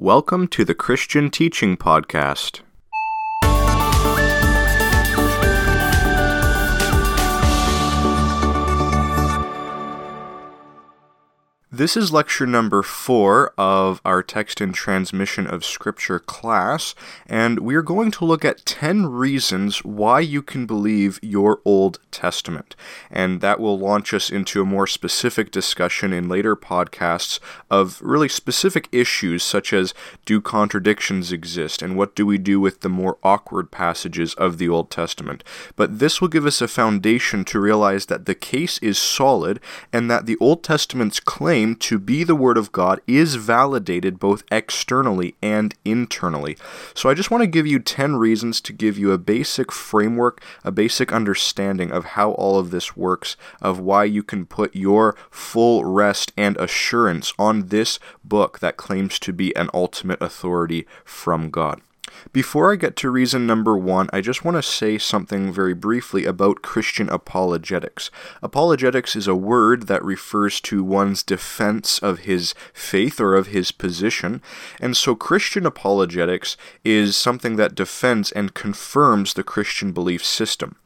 Welcome to the Christian Teaching Podcast. This is lecture number four of our text and transmission of Scripture class, and we are going to look at 10 reasons why you can believe your Old Testament. And that will launch us into a more specific discussion in later podcasts of really specific issues such as do contradictions exist, and what do we do with the more awkward passages of the Old Testament. But this will give us a foundation to realize that the case is solid and that the Old Testament's claim claim to be the Word of God is validated both externally and internally. So I just want to give you 10 reasons to give you a basic framework, a basic understanding of how all of this works, of why you can put your full rest and assurance on this book that claims to be an ultimate authority from God. Before I get to reason number one, I just want to say something very briefly about Christian apologetics. Apologetics is a word that refers to one's defense of his faith or of his position, and so Christian apologetics is something that defends and confirms the Christian belief system.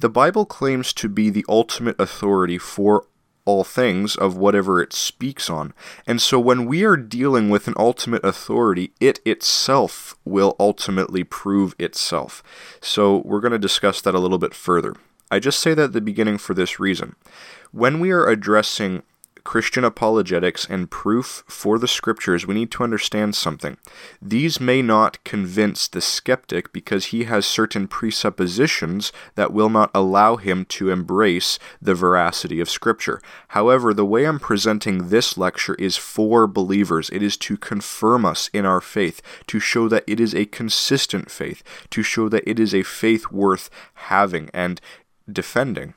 The Bible claims to be the ultimate authority for all things of whatever it speaks on. And so when we are dealing with an ultimate authority, it itself will ultimately prove itself. So we're going to discuss that a little bit further. I just say that at the beginning for this reason. When we are addressing Christian apologetics and proof for the scriptures, we need to understand something. These may not convince the skeptic because he has certain presuppositions that will not allow him to embrace the veracity of scripture. However, the way I'm presenting this lecture is for believers. It is to confirm us in our faith, to show that it is a consistent faith, to show that it is a faith worth having and defending.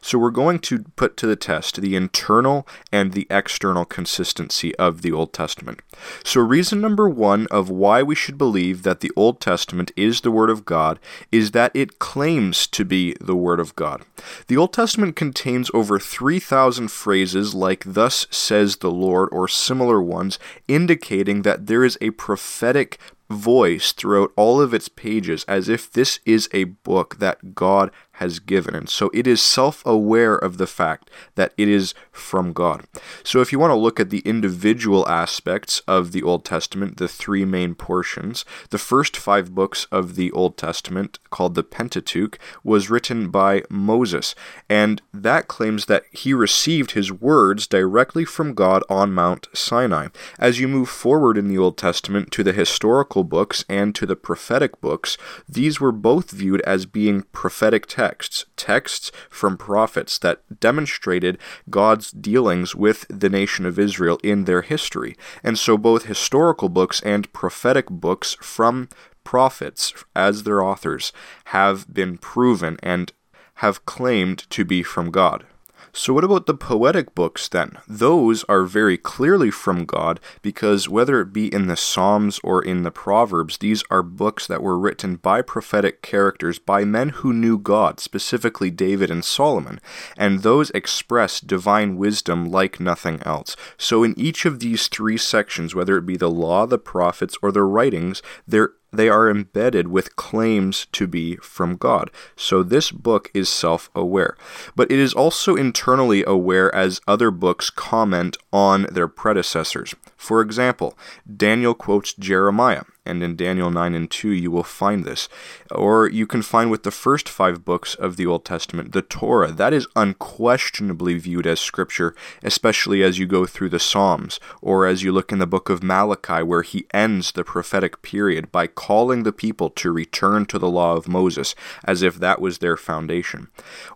So we're going to put to the test the internal and the external consistency of the Old Testament. So, reason number one of why we should believe that the Old Testament is the Word of God is that it claims to be the Word of God. The Old Testament contains over 3,000 phrases like, Thus says the Lord, or similar ones, indicating that there is a prophetic voice throughout all of its pages as if this is a book that God has given. And so it is self aware of the fact that it is from God. So if you want to look at the individual aspects of the Old Testament, the three main portions, the first five books of the Old Testament, called the Pentateuch, was written by Moses. And that claims that he received his words directly from God on Mount Sinai. As you move forward in the Old Testament to the historical books and to the prophetic books, these were both viewed as being prophetic texts texts, texts from prophets that demonstrated God's dealings with the nation of Israel in their history. And so both historical books and prophetic books from prophets as their authors have been proven and have claimed to be from God. So, what about the poetic books then? Those are very clearly from God because whether it be in the Psalms or in the Proverbs, these are books that were written by prophetic characters, by men who knew God, specifically David and Solomon, and those express divine wisdom like nothing else. So, in each of these three sections, whether it be the law, the prophets, or the writings, there they are embedded with claims to be from God. So this book is self aware. But it is also internally aware as other books comment on their predecessors. For example, Daniel quotes Jeremiah and in Daniel 9 and 2 you will find this. Or you can find with the first five books of the Old Testament, the Torah. That is unquestionably viewed as scripture, especially as you go through the Psalms, or as you look in the book of Malachi, where he ends the prophetic period by calling the people to return to the law of Moses, as if that was their foundation.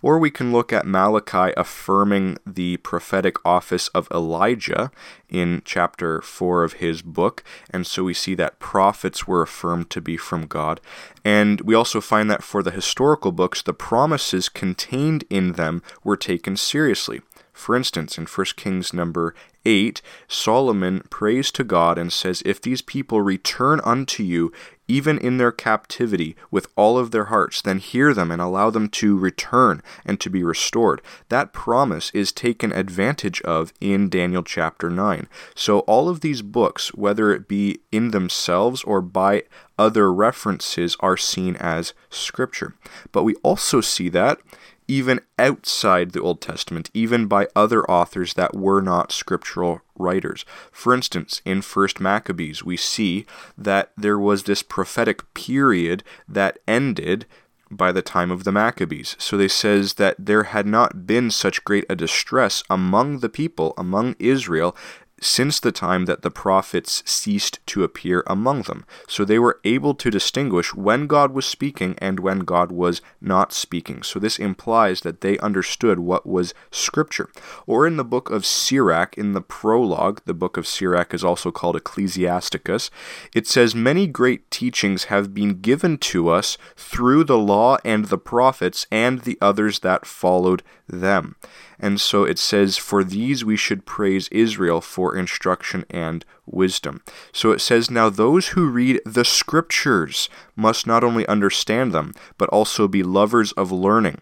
Or we can look at Malachi affirming the prophetic office of Elijah in chapter 4 of his book, and so we see that prophets were affirmed to be from God. And we also find that for the historical books, the promises contained in them were taken seriously. For instance, in 1 Kings number 8, Solomon prays to God and says, If these people return unto you, even in their captivity, with all of their hearts, then hear them and allow them to return and to be restored. That promise is taken advantage of in Daniel chapter 9. So, all of these books, whether it be in themselves or by other references, are seen as scripture. But we also see that even outside the Old Testament, even by other authors that were not scriptural writers. For instance, in 1st Maccabees, we see that there was this prophetic period that ended by the time of the Maccabees. So they says that there had not been such great a distress among the people, among Israel, since the time that the prophets ceased to appear among them. So they were able to distinguish when God was speaking and when God was not speaking. So this implies that they understood what was Scripture. Or in the book of Sirach, in the prologue, the book of Sirach is also called Ecclesiasticus, it says, Many great teachings have been given to us through the law and the prophets and the others that followed them. And so it says, For these we should praise Israel for instruction and wisdom. So it says, Now those who read the scriptures must not only understand them, but also be lovers of learning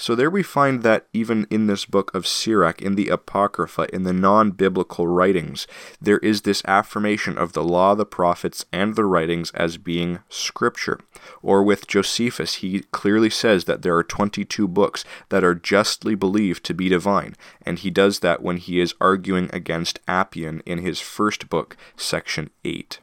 so there we find that even in this book of Sirach, in the Apocrypha, in the non biblical writings, there is this affirmation of the law, the prophets, and the writings as being scripture. Or with Josephus, he clearly says that there are 22 books that are justly believed to be divine, and he does that when he is arguing against Apion in his first book, section 8.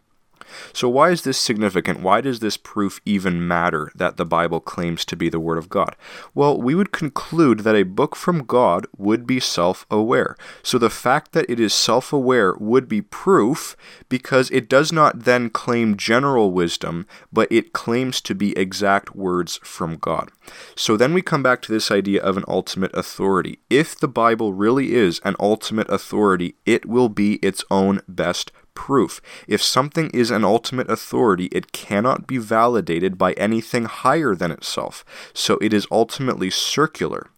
So, why is this significant? Why does this proof even matter that the Bible claims to be the Word of God? Well, we would conclude that a book from God would be self aware. So, the fact that it is self aware would be proof because it does not then claim general wisdom, but it claims to be exact words from God. So, then we come back to this idea of an ultimate authority. If the Bible really is an ultimate authority, it will be its own best proof. If something is an ultimate authority, it cannot be validated by anything higher than itself, so it is ultimately circular.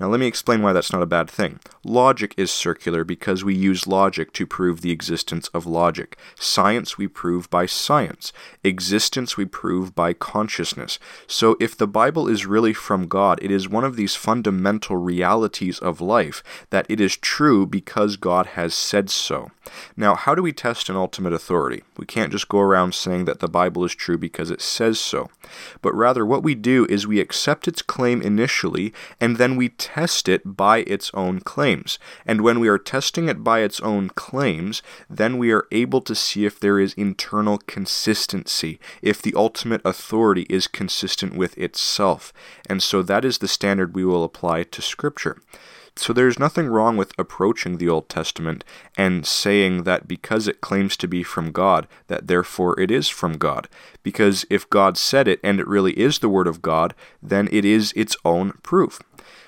Now, let me explain why that's not a bad thing. Logic is circular because we use logic to prove the existence of logic. Science we prove by science. Existence we prove by consciousness. So, if the Bible is really from God, it is one of these fundamental realities of life that it is true because God has said so. Now, how do we test an ultimate authority? We can't just go around saying that the Bible is true because it says so. But rather, what we do is we accept its claim initially and then we test it by its own claims. And when we are testing it by its own claims, then we are able to see if there is internal consistency, if the ultimate authority is consistent with itself. And so that is the standard we will apply to Scripture. So there's nothing wrong with approaching the Old Testament and saying that because it claims to be from God, that therefore it is from God. Because if God said it and it really is the Word of God, then it is its own proof.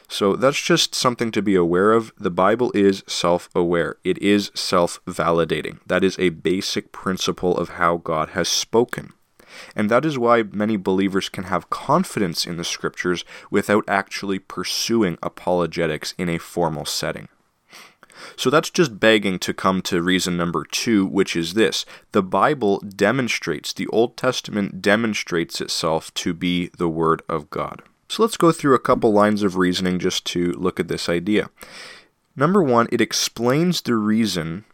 So that's just something to be aware of. The Bible is self aware, it is self validating. That is a basic principle of how God has spoken. And that is why many believers can have confidence in the Scriptures without actually pursuing apologetics in a formal setting. So that's just begging to come to reason number two, which is this the Bible demonstrates, the Old Testament demonstrates itself to be the Word of God. So let's go through a couple lines of reasoning just to look at this idea. Number one, it explains the reason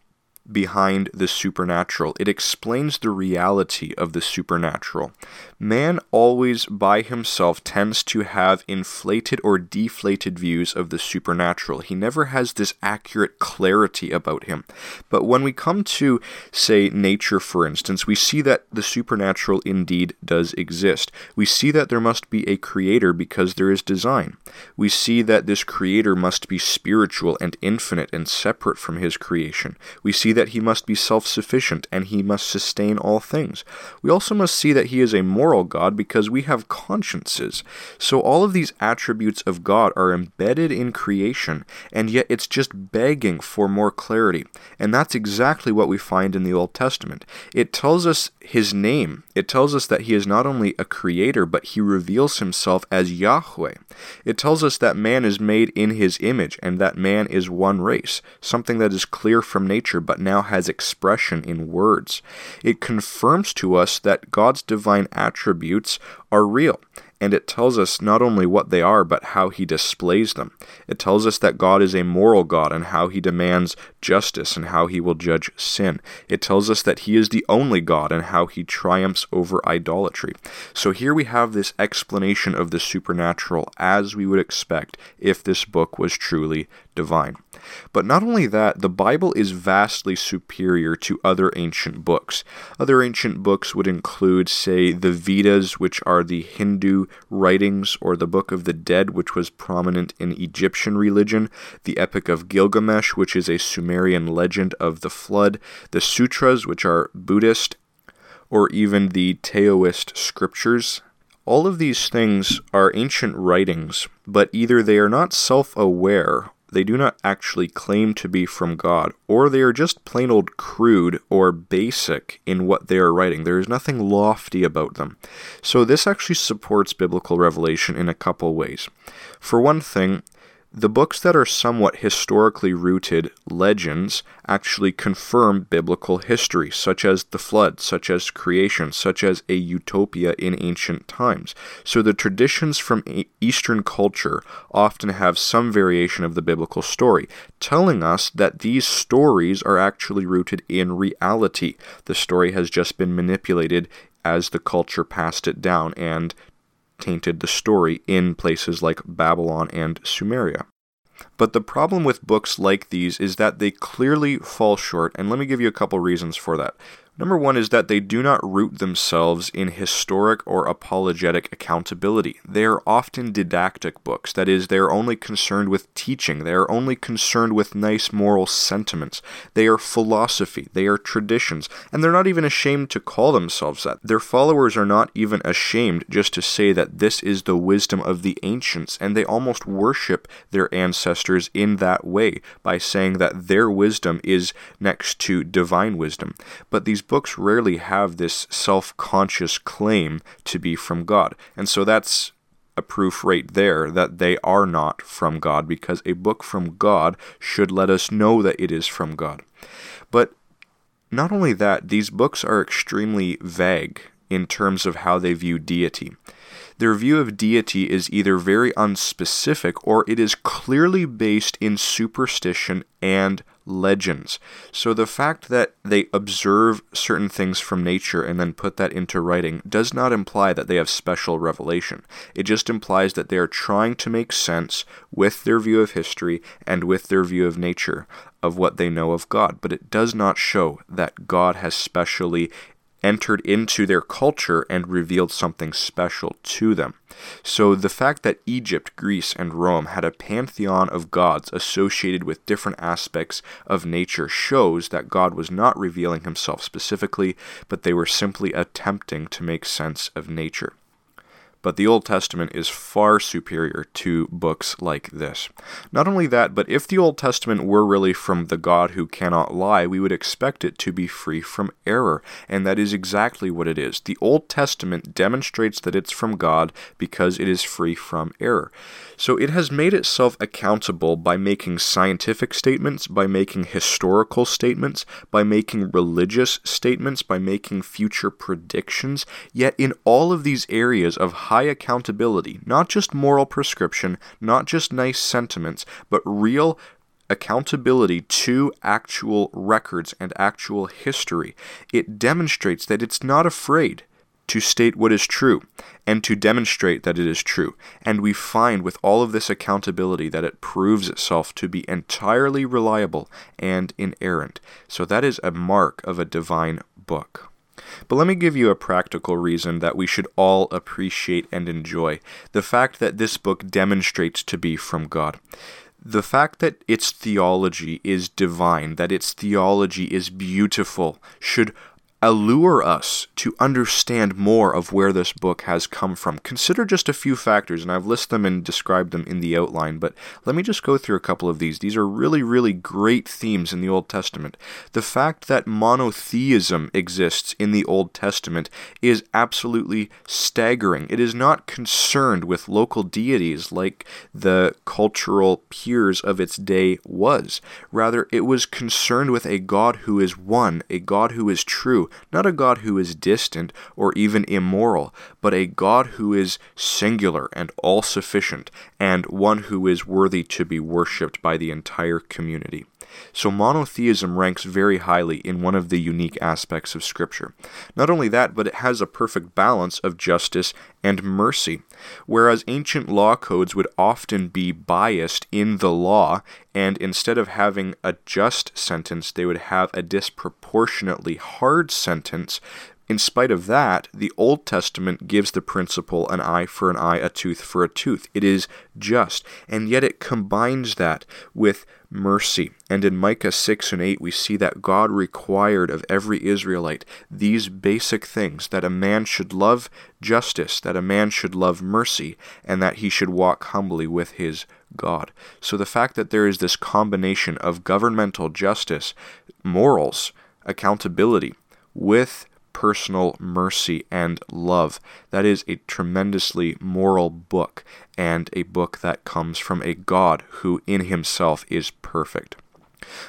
behind the supernatural. It explains the reality of the supernatural. Man always by himself tends to have inflated or deflated views of the supernatural. He never has this accurate clarity about him. But when we come to, say, nature, for instance, we see that the supernatural indeed does exist. We see that there must be a creator because there is design. We see that this creator must be spiritual and infinite and separate from his creation. We see see that he must be self sufficient and he must sustain all things. We also must see that he is a moral God because we have consciences. So all of these attributes of God are embedded in creation, and yet it's just begging for more clarity. And that's exactly what we find in the Old Testament. It tells us his name, it tells us that he is not only a creator, but he reveals himself as Yahweh. It tells us that man is made in his image and that man is one race, something that is clear from nature but now has expression in words. It confirms to us that God's divine attributes are real and it tells us not only what they are, but how he displays them. It tells us that God is a moral God and how he demands justice and how he will judge sin. It tells us that he is the only God and how he triumphs over idolatry. So here we have this explanation of the supernatural as we would expect if this book was truly divine. But not only that, the Bible is vastly superior to other ancient books. Other ancient books would include, say, the Vedas, which are the Hindu writings, or the Book of the Dead, which was prominent in Egyptian religion, the Epic of Gilgamesh, which is a Sumerian legend of the flood, the Sutras, which are Buddhist, or even the Taoist scriptures. All of these things are ancient writings, but either they are not self aware they do not actually claim to be from God, or they are just plain old crude or basic in what they are writing. There is nothing lofty about them. So, this actually supports biblical revelation in a couple ways. For one thing, the books that are somewhat historically rooted legends actually confirm biblical history, such as the flood, such as creation, such as a utopia in ancient times. So the traditions from Eastern culture often have some variation of the biblical story, telling us that these stories are actually rooted in reality. The story has just been manipulated as the culture passed it down and tainted the story in places like Babylon and Sumeria. But the problem with books like these is that they clearly fall short, and let me give you a couple reasons for that. Number one is that they do not root themselves in historic or apologetic accountability. They are often didactic books. That is, they are only concerned with teaching. They are only concerned with nice moral sentiments. They are philosophy. They are traditions. And they're not even ashamed to call themselves that. Their followers are not even ashamed just to say that this is the wisdom of the ancients, and they almost worship their ancestors in that way by saying that their wisdom is next to divine wisdom. But these books rarely have this self conscious claim to be from God. And so that's a proof right there that they are not from God, because a book from God should let us know that it is from God. But not only that, these books are extremely vague in terms of how they view deity. Their view of deity is either very unspecific or it is clearly based in superstition and legends. So the fact that they observe certain things from nature and then put that into writing does not imply that they have special revelation. It just implies that they are trying to make sense with their view of history and with their view of nature of what they know of God, but it does not show that God has specially entered into their culture and revealed something special to them. So the fact that Egypt, Greece, and Rome had a pantheon of gods associated with different aspects of nature shows that God was not revealing himself specifically, but they were simply attempting to make sense of nature but the Old Testament is far superior to books like this. Not only that, but if the Old Testament were really from the God who cannot lie, we would expect it to be free from error, and that is exactly what it is. The Old Testament demonstrates that it's from God because it is free from error. So it has made itself accountable by making scientific statements, by making historical statements, by making religious statements, by making future predictions. Yet in all of these areas of high accountability, not just moral prescription, not just nice sentiments, but real accountability to actual records and actual history, it demonstrates that it's not afraid to state what is true and to demonstrate that it is true. And we find with all of this accountability that it proves itself to be entirely reliable and inerrant. So that is a mark of a divine book. But let me give you a practical reason that we should all appreciate and enjoy the fact that this book demonstrates to be from God. the fact that its theology is divine, that its theology is beautiful, should allure us to understand more of where this book has come from. Consider just a few factors, and I've listed them and described them in the outline, but let me just go through a couple of these. These are really, really great themes in the Old Testament. The fact that monotheism exists in the Old Testament is absolutely staggering. It is not concerned with local deities like the cultural peers of its day was. Rather, it was concerned with a God who is one, a God who is true, not a God who is distant or even immoral, but a God who is singular and all sufficient, and one who is worthy to be worshipped by the entire community. So monotheism ranks very highly in one of the unique aspects of Scripture. Not only that, but it has a perfect balance of justice and mercy. Whereas ancient law codes would often be biased in the law, and instead of having a just sentence, they would have a disproportionately hard sentence in spite of that, the Old Testament gives the principle an eye for an eye, a tooth for a tooth. It is just, and yet it combines that with mercy. And in Micah 6 and 8, we see that God required of every Israelite these basic things that a man should love justice, that a man should love mercy, and that he should walk humbly with his God. So the fact that there is this combination of governmental justice, morals, accountability, with personal mercy and love. That is a tremendously moral book, and a book that comes from a God who in himself is perfect.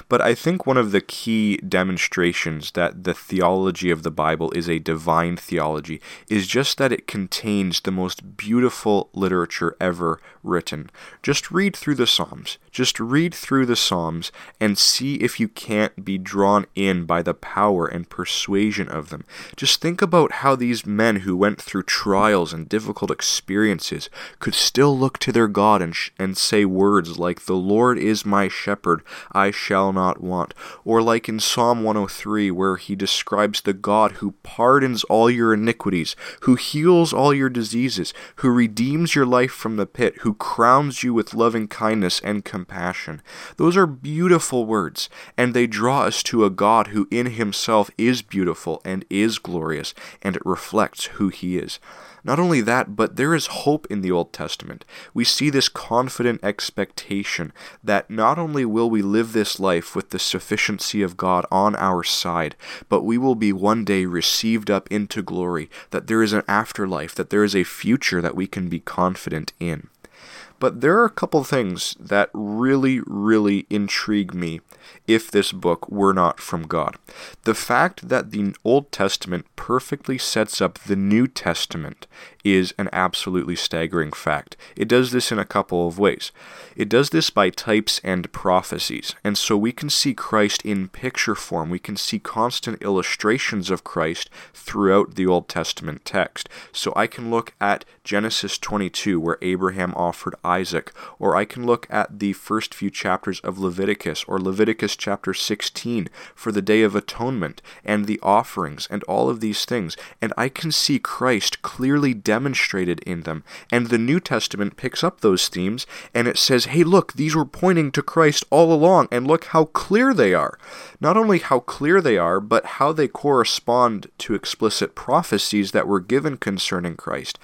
But I think one of the key demonstrations that the theology of the Bible is a divine theology is just that it contains the most beautiful literature ever written. Just read through the Psalms. Just read through the Psalms and see if you can't be drawn in by the power and persuasion of them. Just think about how these men who went through trials and difficult experiences could still look to their God and, sh- and say words like, The Lord is my shepherd, I not want. Or like in Psalm 103, where he describes the God who pardons all your iniquities, who heals all your diseases, who redeems your life from the pit, who crowns you with loving kindness and compassion. Those are beautiful words, and they draw us to a God who in himself is beautiful and is glorious, and it reflects who he is. Not only that, but there is hope in the Old Testament. We see this confident expectation that not only will we live this life with the sufficiency of God on our side, but we will be one day received up into glory, that there is an afterlife, that there is a future that we can be confident in. But there are a couple things that really, really intrigue me if this book were not from God. The fact that the Old Testament perfectly sets up the New Testament is an absolutely staggering fact. It does this in a couple of ways. It does this by types and prophecies, and so we can see Christ in picture form. We can see constant illustrations of Christ throughout the Old Testament text. So I can look at Genesis 22, where Abraham offered Isaac, or I can look at the first few chapters of Leviticus, or Leviticus chapter 16 for the Day of Atonement, and the offerings, and all of these things, and I can see Christ clearly demonstrated in them. And the New Testament picks up those themes and it says, hey, look, these were pointing to Christ all along, and look how clear they are. Not only how clear they are, but how they correspond to explicit prophecies that were given concerning Christ.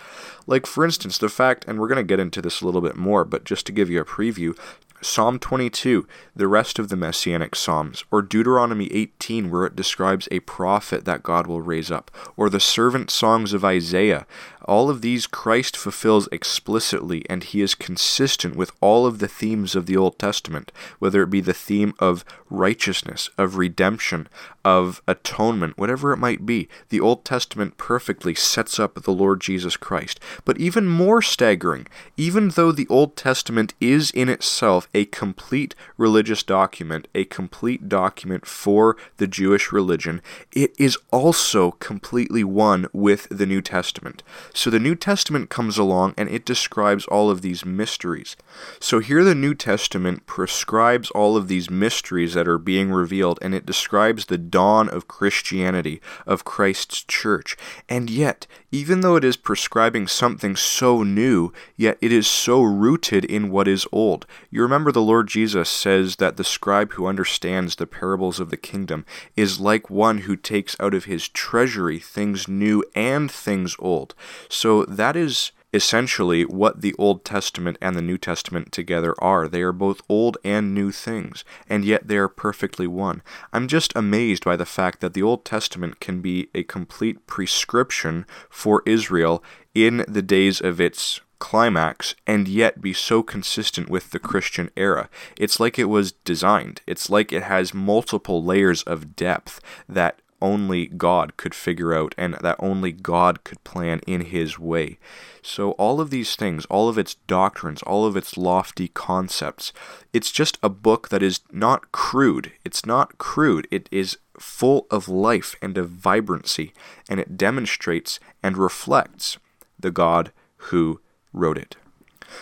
Like, for instance, the fact, and we're going to get into this a little bit more, but just to give you a preview, Psalm 22, the rest of the Messianic Psalms, or Deuteronomy 18, where it describes a prophet that God will raise up, or the servant songs of Isaiah, all of these Christ fulfills explicitly, and he is consistent with all of the themes of the Old Testament, whether it be the theme of righteousness, of redemption, of atonement, whatever it might be. The Old Testament perfectly sets up the Lord Jesus Christ. But even more staggering, even though the Old Testament is in itself a complete religious document, a complete document for the Jewish religion, it is also completely one with the New Testament. So the New Testament comes along and it describes all of these mysteries. So here the New Testament prescribes all of these mysteries that are being revealed and it describes the dawn of Christianity, of Christ's church. And yet, even though it is prescribing something so new, yet it is so rooted in what is old. You remember the Lord Jesus says that the scribe who understands the parables of the kingdom is like one who takes out of his treasury things new and things old. So that is essentially what the Old Testament and the New Testament together are. They are both old and new things, and yet they are perfectly one. I'm just amazed by the fact that the Old Testament can be a complete prescription for Israel in the days of its climax and yet be so consistent with the Christian era. It's like it was designed. It's like it has multiple layers of depth that only God could figure out and that only God could plan in His way. So, all of these things, all of its doctrines, all of its lofty concepts, it's just a book that is not crude. It's not crude. It is full of life and of vibrancy, and it demonstrates and reflects the God who wrote it.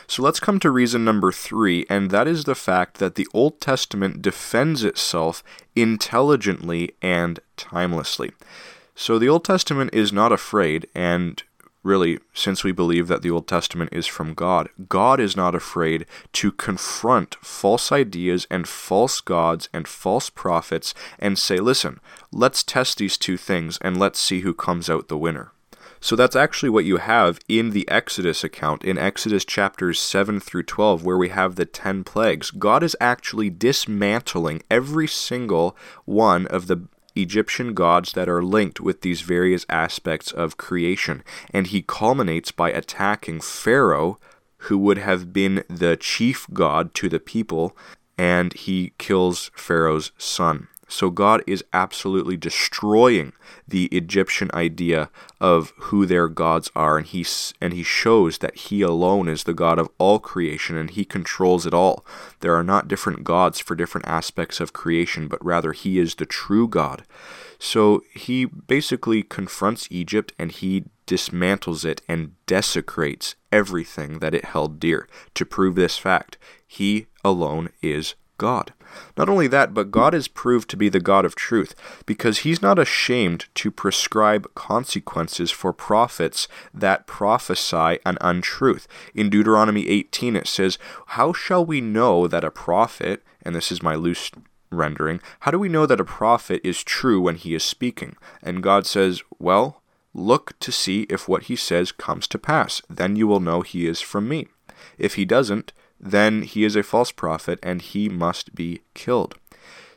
So let's come to reason number three, and that is the fact that the Old Testament defends itself intelligently and timelessly. So the Old Testament is not afraid, and really, since we believe that the Old Testament is from God, God is not afraid to confront false ideas and false gods and false prophets and say, listen, let's test these two things and let's see who comes out the winner. So that's actually what you have in the Exodus account, in Exodus chapters 7 through 12, where we have the 10 plagues. God is actually dismantling every single one of the Egyptian gods that are linked with these various aspects of creation. And he culminates by attacking Pharaoh, who would have been the chief god to the people, and he kills Pharaoh's son. So God is absolutely destroying the Egyptian idea of who their gods are and he and he shows that he alone is the God of all creation and he controls it all. There are not different gods for different aspects of creation, but rather he is the true God. So he basically confronts Egypt and he dismantles it and desecrates everything that it held dear to prove this fact. He alone is God. Not only that, but God is proved to be the God of truth, because he's not ashamed to prescribe consequences for prophets that prophesy an untruth. In Deuteronomy 18, it says, How shall we know that a prophet, and this is my loose rendering, how do we know that a prophet is true when he is speaking? And God says, Well, look to see if what he says comes to pass. Then you will know he is from me. If he doesn't, then he is a false prophet and he must be killed.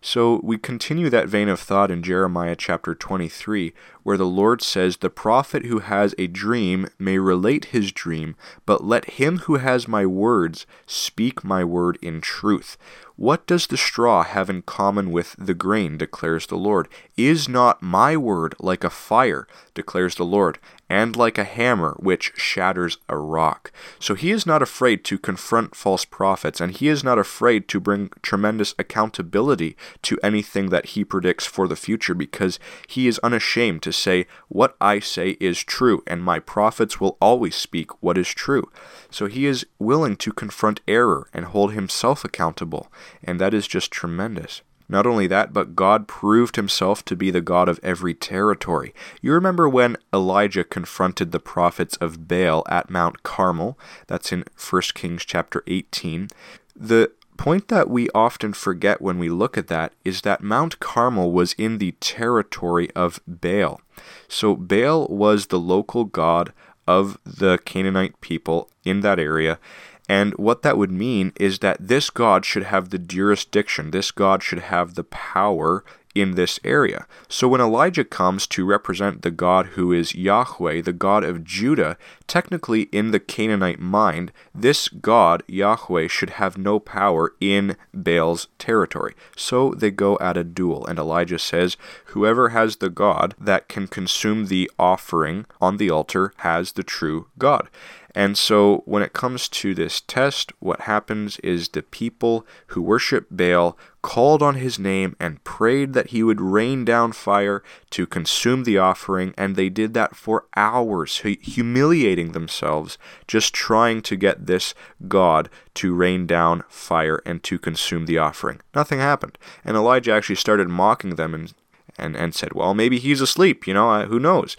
So we continue that vein of thought in Jeremiah chapter 23, where the Lord says, The prophet who has a dream may relate his dream, but let him who has my words speak my word in truth. What does the straw have in common with the grain, declares the Lord? Is not my word like a fire, declares the Lord, and like a hammer which shatters a rock? So he is not afraid to confront false prophets, and he is not afraid to bring tremendous accountability to anything that he predicts for the future, because he is unashamed to say, What I say is true, and my prophets will always speak what is true. So he is willing to confront error and hold himself accountable, and that is just tremendous. Not only that, but God proved himself to be the God of every territory. You remember when Elijah confronted the prophets of Baal at Mount Carmel? That's in 1 Kings chapter 18. The point that we often forget when we look at that is that Mount Carmel was in the territory of Baal. So Baal was the local god of the Canaanite people in that area. And what that would mean is that this God should have the jurisdiction, this God should have the power in this area. So when Elijah comes to represent the God who is Yahweh, the God of Judah, technically in the Canaanite mind, this God, Yahweh, should have no power in Baal's territory. So they go at a duel, and Elijah says, Whoever has the God that can consume the offering on the altar has the true God. And so, when it comes to this test, what happens is the people who worship Baal called on his name, and prayed that he would rain down fire to consume the offering, and they did that for hours, humiliating themselves, just trying to get this God to rain down fire and to consume the offering. Nothing happened. And Elijah actually started mocking them and, and, and said, Well, maybe he's asleep, you know, who knows?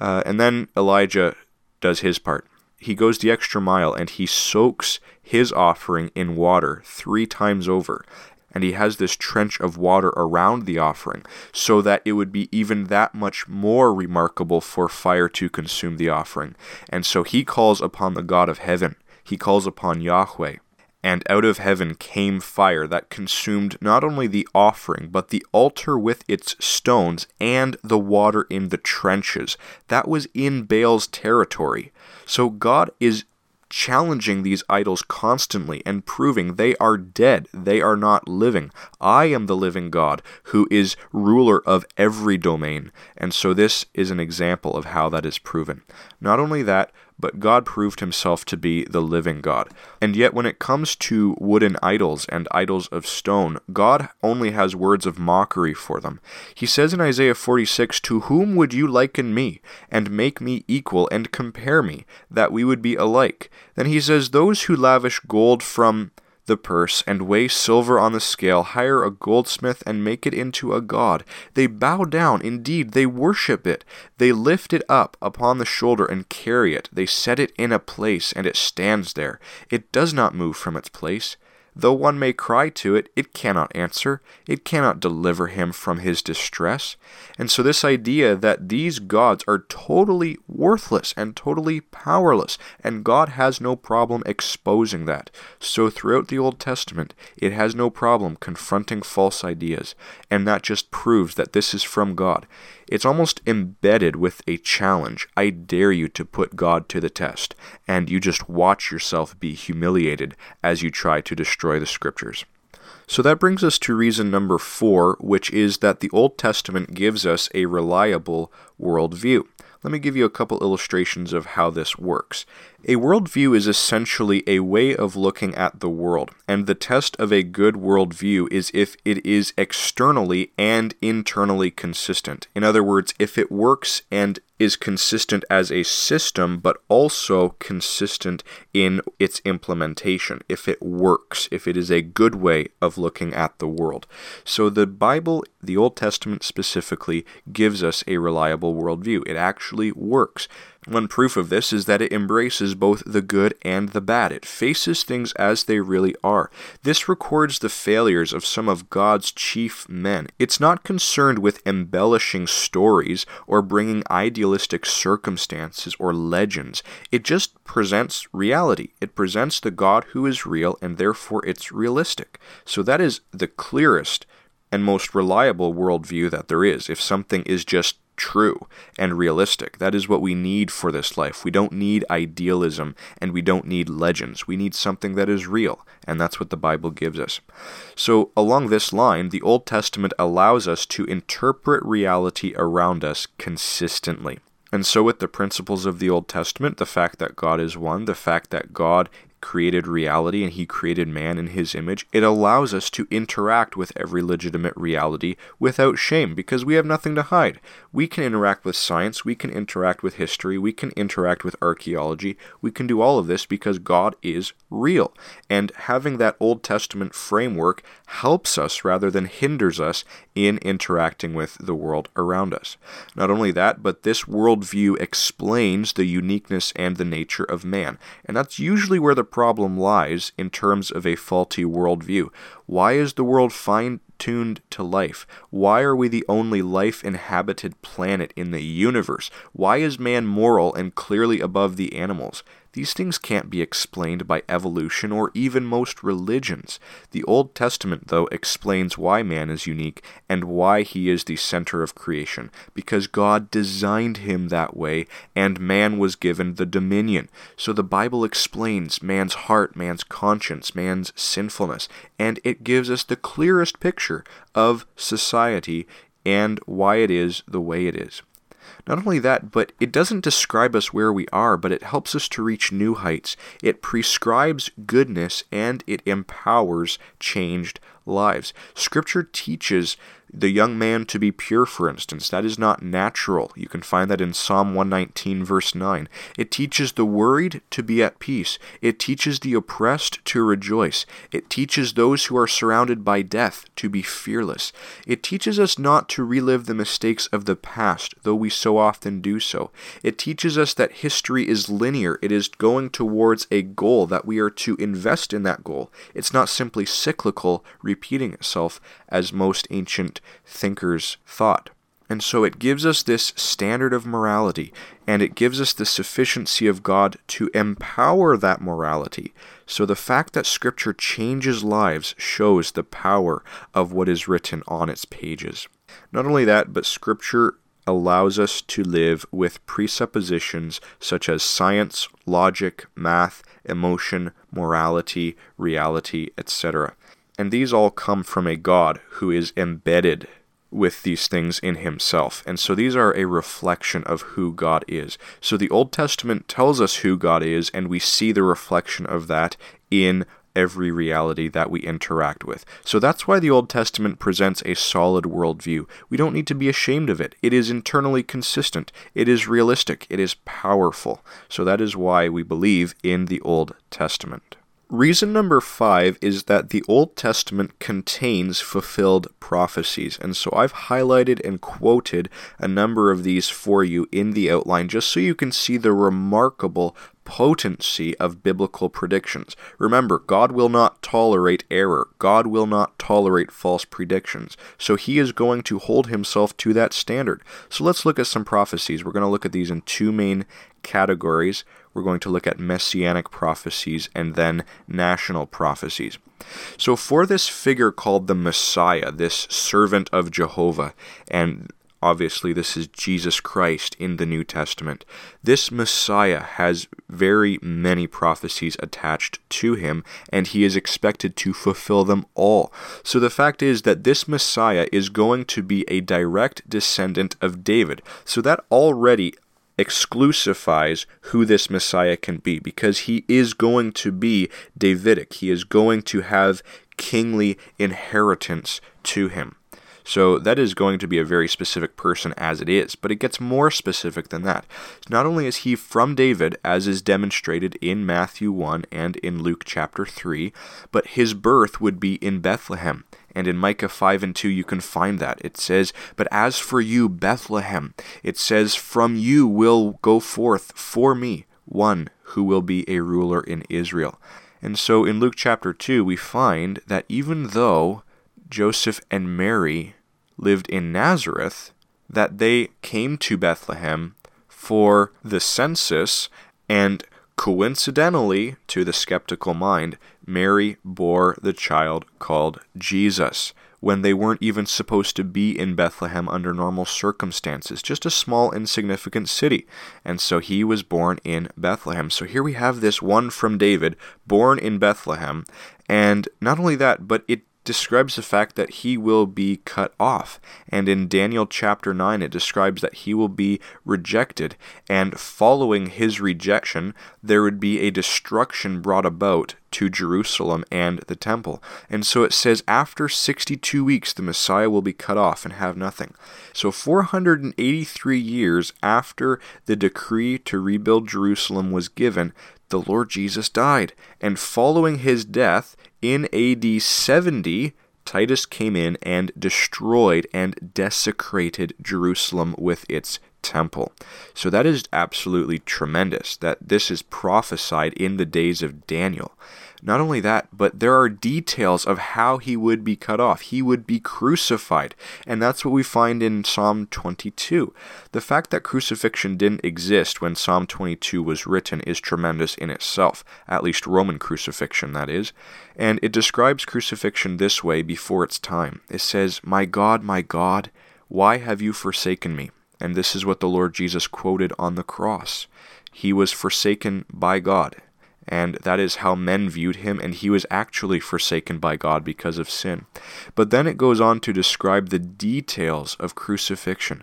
Uh, and then Elijah does his part he goes the extra mile and he soaks his offering in water three times over. And he has this trench of water around the offering, so that it would be even that much more remarkable for fire to consume the offering. And so he calls upon the God of heaven, he calls upon Yahweh. And out of heaven came fire that consumed not only the offering, but the altar with its stones and the water in the trenches. That was in Baal's territory. So God is challenging these idols constantly and proving they are dead, they are not living. I am the living God who is ruler of every domain. And so this is an example of how that is proven. Not only that, but God proved himself to be the living God. And yet, when it comes to wooden idols and idols of stone, God only has words of mockery for them. He says in Isaiah 46, To whom would you liken me, and make me equal, and compare me, that we would be alike? Then he says, Those who lavish gold from the purse, and weigh silver on the scale, hire a goldsmith, and make it into a god. They bow down, indeed, they worship it. They lift it up upon the shoulder and carry it. They set it in a place, and it stands there. It does not move from its place. Though one may cry to it, it cannot answer, it cannot deliver him from his distress. And so, this idea that these gods are totally worthless and totally powerless, and God has no problem exposing that. So, throughout the Old Testament, it has no problem confronting false ideas, and that just proves that this is from God. It's almost embedded with a challenge. I dare you to put God to the test, and you just watch yourself be humiliated as you try to destroy the scriptures. So that brings us to reason number four, which is that the Old Testament gives us a reliable worldview. Let me give you a couple illustrations of how this works. A worldview is essentially a way of looking at the world, and the test of a good worldview is if it is externally and internally consistent. In other words, if it works and is consistent as a system, but also consistent in its implementation, if it works, if it is a good way of looking at the world. So the Bible, the Old Testament specifically, gives us a reliable worldview. It actually works. One proof of this is that it embraces both the good and the bad. It faces things as they really are. This records the failures of some of God's chief men. It's not concerned with embellishing stories or bringing idealistic circumstances or legends. It just presents reality. It presents the God who is real and therefore it's realistic. So that is the clearest and most reliable worldview that there is. If something is just true and realistic. That is what we need for this life. We don't need idealism and we don't need legends. We need something that is real, and that's what the Bible gives us. So, along this line, the Old Testament allows us to interpret reality around us consistently. And so, with the principles of the Old Testament, the fact that God is one, the fact that God created reality and he created man in his image, it allows us to interact with every legitimate reality without shame because we have nothing to hide. We can interact with science, we can interact with history, we can interact with archaeology. We can do all of this because God is real. And having that Old Testament framework helps us rather than hinders us in interacting with the world around us. Not only that, but this worldview explains the uniqueness and the nature of man. And that's usually where the problem lies in terms of a faulty worldview. Why is the world fine tuned to life? Why are we the only life inhabited planet in the universe? Why is man moral and clearly above the animals? These things can't be explained by evolution or even most religions. The Old Testament, though, explains why man is unique and why he is the center of creation, because God designed him that way and man was given the dominion. So the Bible explains man's heart, man's conscience, man's sinfulness, and it gives us the clearest picture of society and why it is the way it is. Not only that, but it doesn't describe us where we are, but it helps us to reach new heights. It prescribes goodness and it empowers changed lives. Scripture teaches the young man to be pure, for instance. That is not natural. You can find that in Psalm 119, verse 9. It teaches the worried to be at peace. It teaches the oppressed to rejoice. It teaches those who are surrounded by death to be fearless. It teaches us not to relive the mistakes of the past, though we so often do so. It teaches us that history is linear. It is going towards a goal, that we are to invest in that goal. It's not simply cyclical, repeating itself, as most ancient thinkers thought. And so it gives us this standard of morality, and it gives us the sufficiency of God to empower that morality. So the fact that Scripture changes lives shows the power of what is written on its pages. Not only that, but Scripture allows us to live with presuppositions such as science, logic, math, emotion, morality, reality, etc. And these all come from a God who is embedded with these things in himself. And so these are a reflection of who God is. So the Old Testament tells us who God is, and we see the reflection of that in every reality that we interact with. So that's why the Old Testament presents a solid worldview. We don't need to be ashamed of it. It is internally consistent, it is realistic, it is powerful. So that is why we believe in the Old Testament. Reason number five is that the Old Testament contains fulfilled prophecies. And so I've highlighted and quoted a number of these for you in the outline just so you can see the remarkable potency of biblical predictions. Remember, God will not tolerate error. God will not tolerate false predictions. So he is going to hold himself to that standard. So let's look at some prophecies. We're going to look at these in two main categories we're going to look at messianic prophecies and then national prophecies. So, for this figure called the Messiah, this servant of Jehovah, and obviously this is Jesus Christ in the New Testament, this Messiah has very many prophecies attached to him, and he is expected to fulfill them all. So, the fact is that this Messiah is going to be a direct descendant of David. So, that already exclusifies who this Messiah can be because he is going to be Davidic. He is going to have kingly inheritance to him. So that is going to be a very specific person as it is, but it gets more specific than that. Not only is he from David, as is demonstrated in Matthew 1 and in Luke chapter 3, but his birth would be in Bethlehem. And in Micah 5 and 2, you can find that. It says, But as for you, Bethlehem, it says, From you will go forth for me one who will be a ruler in Israel. And so in Luke chapter 2, we find that even though Joseph and Mary lived in Nazareth, that they came to Bethlehem for the census and Coincidentally, to the skeptical mind, Mary bore the child called Jesus when they weren't even supposed to be in Bethlehem under normal circumstances, just a small, insignificant city. And so he was born in Bethlehem. So here we have this one from David, born in Bethlehem. And not only that, but it describes the fact that he will be cut off. And in Daniel chapter 9, it describes that he will be rejected. And following his rejection, there would be a destruction brought about to Jerusalem and the temple. And so it says, after 62 weeks, the Messiah will be cut off and have nothing. So 483 years after the decree to rebuild Jerusalem was given, the Lord Jesus died. And following his death, in AD 70, Titus came in and destroyed and desecrated Jerusalem with its temple. So that is absolutely tremendous that this is prophesied in the days of Daniel. Not only that, but there are details of how he would be cut off. He would be crucified. And that's what we find in Psalm 22. The fact that crucifixion didn't exist when Psalm 22 was written is tremendous in itself, at least Roman crucifixion, that is. And it describes crucifixion this way before its time. It says, My God, my God, why have you forsaken me? And this is what the Lord Jesus quoted on the cross. He was forsaken by God and that is how men viewed him, and he was actually forsaken by God because of sin. But then it goes on to describe the details of crucifixion,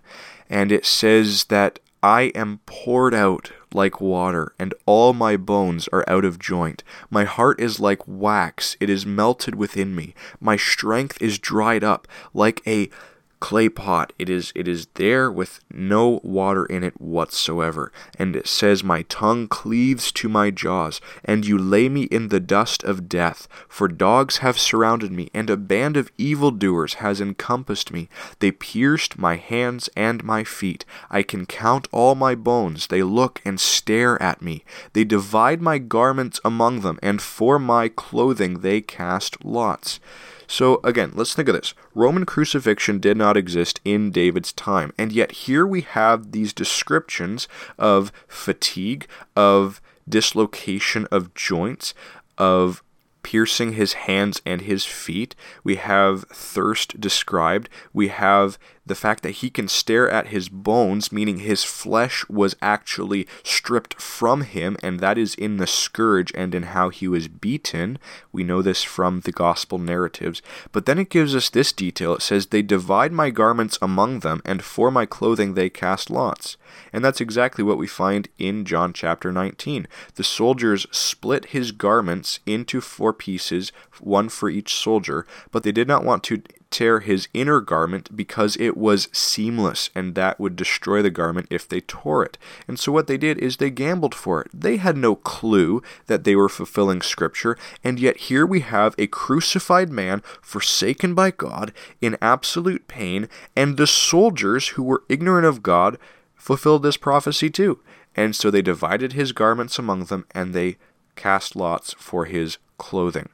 and it says that I am poured out like water, and all my bones are out of joint. My heart is like wax, it is melted within me. My strength is dried up like a clay pot. It is it is there with no water in it whatsoever. And it says, My tongue cleaves to my jaws, and you lay me in the dust of death. For dogs have surrounded me, and a band of evildoers has encompassed me. They pierced my hands and my feet. I can count all my bones. They look and stare at me. They divide my garments among them, and for my clothing they cast lots. So, again, let's think of this. Roman crucifixion did not exist in David's time, and yet here we have these descriptions of fatigue, of dislocation of joints, of piercing his hands and his feet. We have thirst described. We have the fact that he can stare at his bones, meaning his flesh was actually stripped from him, and that is in the scourge and in how he was beaten. We know this from the gospel narratives. But then it gives us this detail it says, They divide my garments among them, and for my clothing they cast lots. And that's exactly what we find in John chapter 19. The soldiers split his garments into four pieces, one for each soldier, but they did not want to tear his inner garment because it was seamless and that would destroy the garment if they tore it. And so what they did is they gambled for it. They had no clue that they were fulfilling scripture, and yet here we have a crucified man forsaken by God in absolute pain, and the soldiers who were ignorant of God fulfilled this prophecy too. And so they divided his garments among them and they cast lots for his clothing.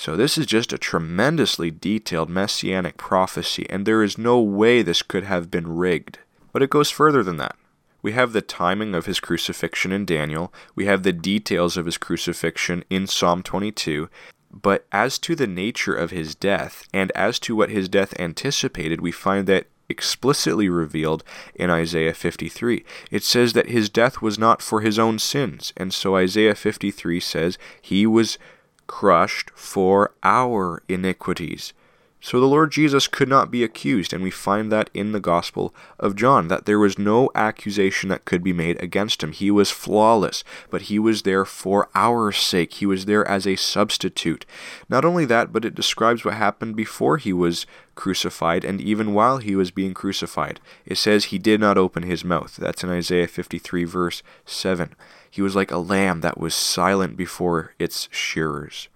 So, this is just a tremendously detailed messianic prophecy, and there is no way this could have been rigged. But it goes further than that. We have the timing of his crucifixion in Daniel, we have the details of his crucifixion in Psalm 22, but as to the nature of his death, and as to what his death anticipated, we find that explicitly revealed in Isaiah 53. It says that his death was not for his own sins, and so Isaiah 53 says he was crushed for our iniquities. So the Lord Jesus could not be accused, and we find that in the Gospel of John, that there was no accusation that could be made against him. He was flawless, but he was there for our sake. He was there as a substitute. Not only that, but it describes what happened before he was crucified, and even while he was being crucified. It says he did not open his mouth. That's in Isaiah 53, verse 7. He was like a lamb that was silent before its shearers.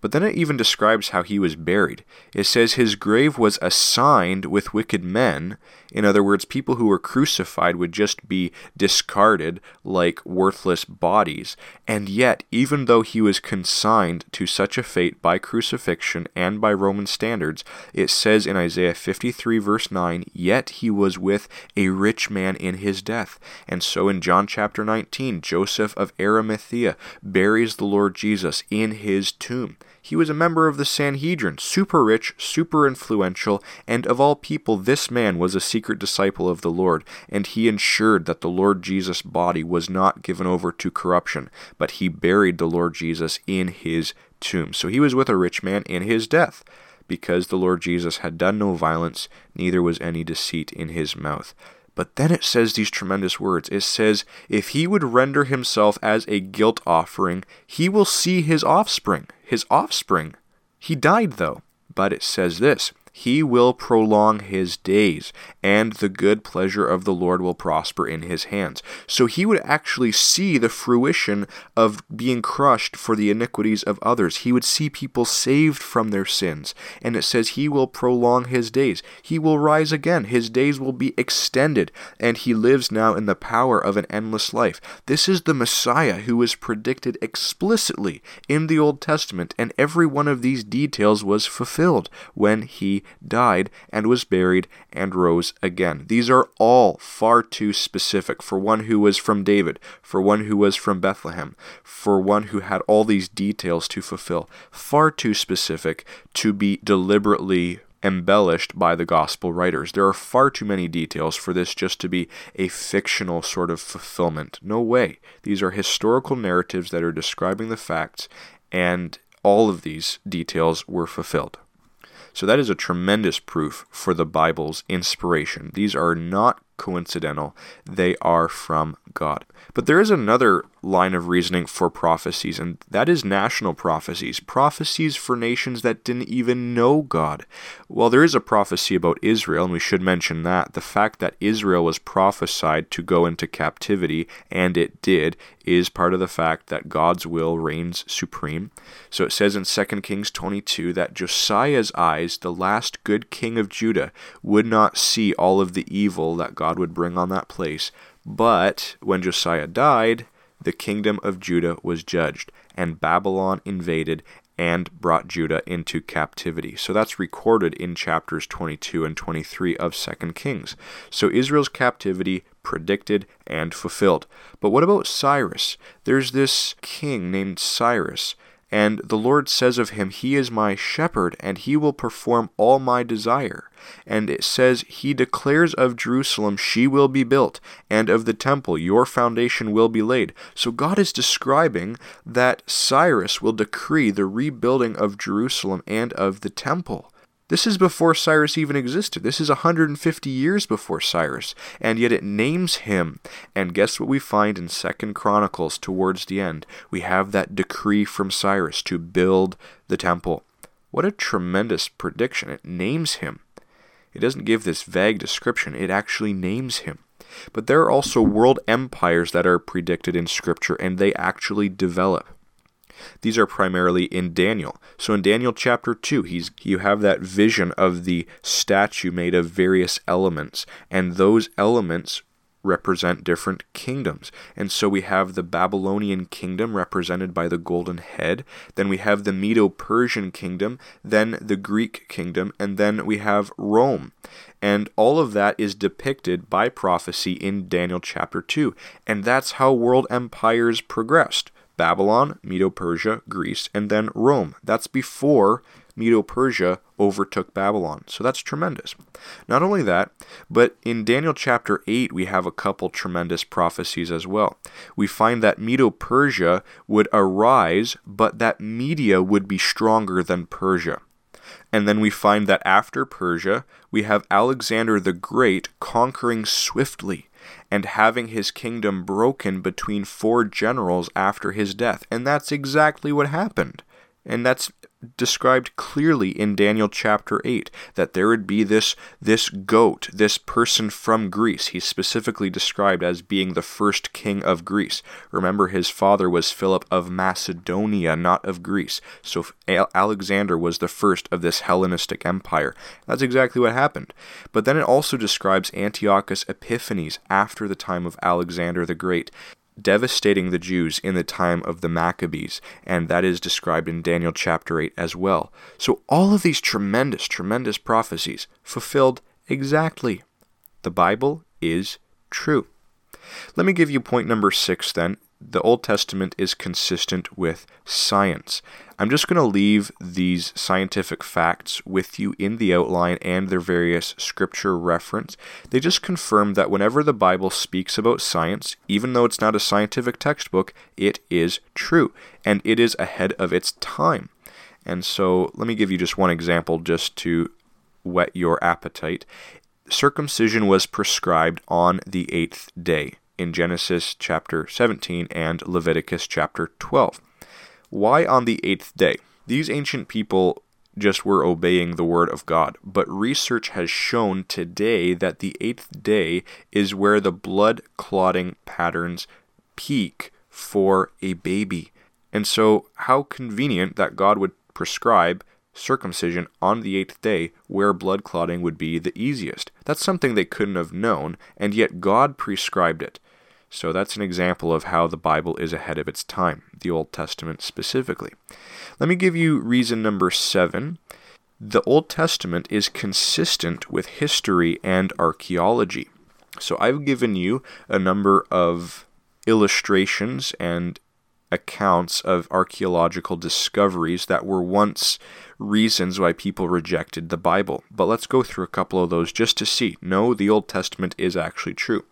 But then it even describes how he was buried. It says his grave was assigned with wicked men. In other words, people who were crucified would just be discarded like worthless bodies. And yet, even though he was consigned to such a fate by crucifixion and by Roman standards, it says in Isaiah 53, verse 9, Yet he was with a rich man in his death. And so in John chapter 19, Joseph of Arimathea buries the Lord Jesus in his tomb. He was a member of the Sanhedrin, super rich, super influential, and of all people, this man was a secret disciple of the Lord, and he ensured that the Lord Jesus' body was not given over to corruption, but he buried the Lord Jesus in his tomb. So he was with a rich man in his death, because the Lord Jesus had done no violence, neither was any deceit in his mouth. But then it says these tremendous words. It says, If he would render himself as a guilt offering, he will see his offspring. His offspring. He died, though. But it says this he will prolong his days, and the good pleasure of the Lord will prosper in his hands. So he would actually see the fruition of being crushed for the iniquities of others. He would see people saved from their sins. And it says he will prolong his days. He will rise again. His days will be extended, and he lives now in the power of an endless life. This is the Messiah who was predicted explicitly in the Old Testament, and every one of these details was fulfilled when he died, and was buried, and rose again. These are all far too specific for one who was from David, for one who was from Bethlehem, for one who had all these details to fulfill. Far too specific to be deliberately embellished by the gospel writers. There are far too many details for this just to be a fictional sort of fulfillment. No way. These are historical narratives that are describing the facts, and all of these details were fulfilled. So that is a tremendous proof for the Bible's inspiration. These are not coincidental, they are from God. But there is another line of reasoning for prophecies, and that is national prophecies. Prophecies for nations that didn't even know God. Well, there is a prophecy about Israel, and we should mention that. The fact that Israel was prophesied to go into captivity, and it did, is part of the fact that God's will reigns supreme. So it says in 2 Kings 22 that Josiah's eyes, the last good king of Judah, would not see all of the evil that God would bring on that place. But when Josiah died, the kingdom of Judah was judged, and Babylon invaded and brought Judah into captivity. So that's recorded in chapters 22 and 23 of 2 Kings. So Israel's captivity predicted and fulfilled. But what about Cyrus? There's this king named Cyrus and the Lord says of him, He is my shepherd, and he will perform all my desire. And it says, He declares of Jerusalem, She will be built, and of the temple, Your foundation will be laid. So God is describing that Cyrus will decree the rebuilding of Jerusalem and of the temple. This is before Cyrus even existed. This is 150 years before Cyrus, and yet it names him. And guess what we find in Second Chronicles towards the end? We have that decree from Cyrus to build the temple. What a tremendous prediction. It names him. It doesn't give this vague description, it actually names him. But there are also world empires that are predicted in Scripture, and they actually develop. These are primarily in Daniel. So in Daniel chapter 2, he's you have that vision of the statue made of various elements, and those elements represent different kingdoms. And so we have the Babylonian kingdom represented by the golden head, then we have the Medo Persian kingdom, then the Greek kingdom, and then we have Rome. And all of that is depicted by prophecy in Daniel chapter 2. And that's how world empires progressed. Babylon, Medo Persia, Greece, and then Rome. That's before Medo Persia overtook Babylon. So that's tremendous. Not only that, but in Daniel chapter 8, we have a couple tremendous prophecies as well. We find that Medo Persia would arise, but that Media would be stronger than Persia. And then we find that after Persia, we have Alexander the Great conquering swiftly and having his kingdom broken between four generals after his death. And that's exactly what happened. And that's described clearly in Daniel chapter 8 that there would be this this goat, this person from Greece. He's specifically described as being the first king of Greece. Remember his father was Philip of Macedonia, not of Greece. So Alexander was the first of this Hellenistic empire. That's exactly what happened. But then it also describes Antiochus Epiphanes after the time of Alexander the Great devastating the Jews in the time of the Maccabees, and that is described in Daniel chapter 8 as well. So all of these tremendous, tremendous prophecies fulfilled exactly. The Bible is true. Let me give you point number six then. The Old Testament is consistent with science. I'm just going to leave these scientific facts with you in the outline and their various scripture reference. They just confirm that whenever the Bible speaks about science, even though it's not a scientific textbook, it is true and it is ahead of its time. And so let me give you just one example just to whet your appetite. Circumcision was prescribed on the eighth day in Genesis chapter 17 and Leviticus chapter 12. Why on the eighth day? These ancient people just were obeying the word of God, but research has shown today that the eighth day is where the blood clotting patterns peak for a baby. And so, how convenient that God would prescribe circumcision on the eighth day where blood clotting would be the easiest. That's something they couldn't have known, and yet God prescribed it. So that's an example of how the Bible is ahead of its time, the Old Testament specifically. Let me give you reason number seven. The Old Testament is consistent with history and archaeology. So I've given you a number of illustrations and accounts of archaeological discoveries that were once reasons why people rejected the Bible. But let's go through a couple of those just to see. No, the Old Testament is actually true.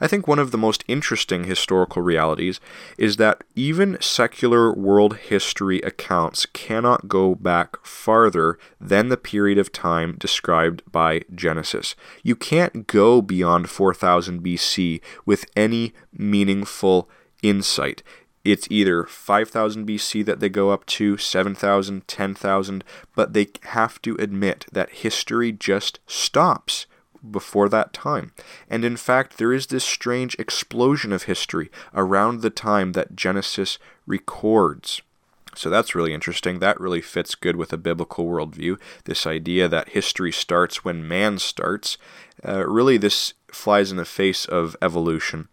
I think one of the most interesting historical realities is that even secular world history accounts cannot go back farther than the period of time described by Genesis. You can't go beyond 4000 BC with any meaningful insight. It's either 5000 BC that they go up to, 7000, 10,000, but they have to admit that history just stops before that time. And in fact, there is this strange explosion of history around the time that Genesis records. So that's really interesting. That really fits good with a biblical worldview. This idea that history starts when man starts. Uh, really, this flies in the face of evolution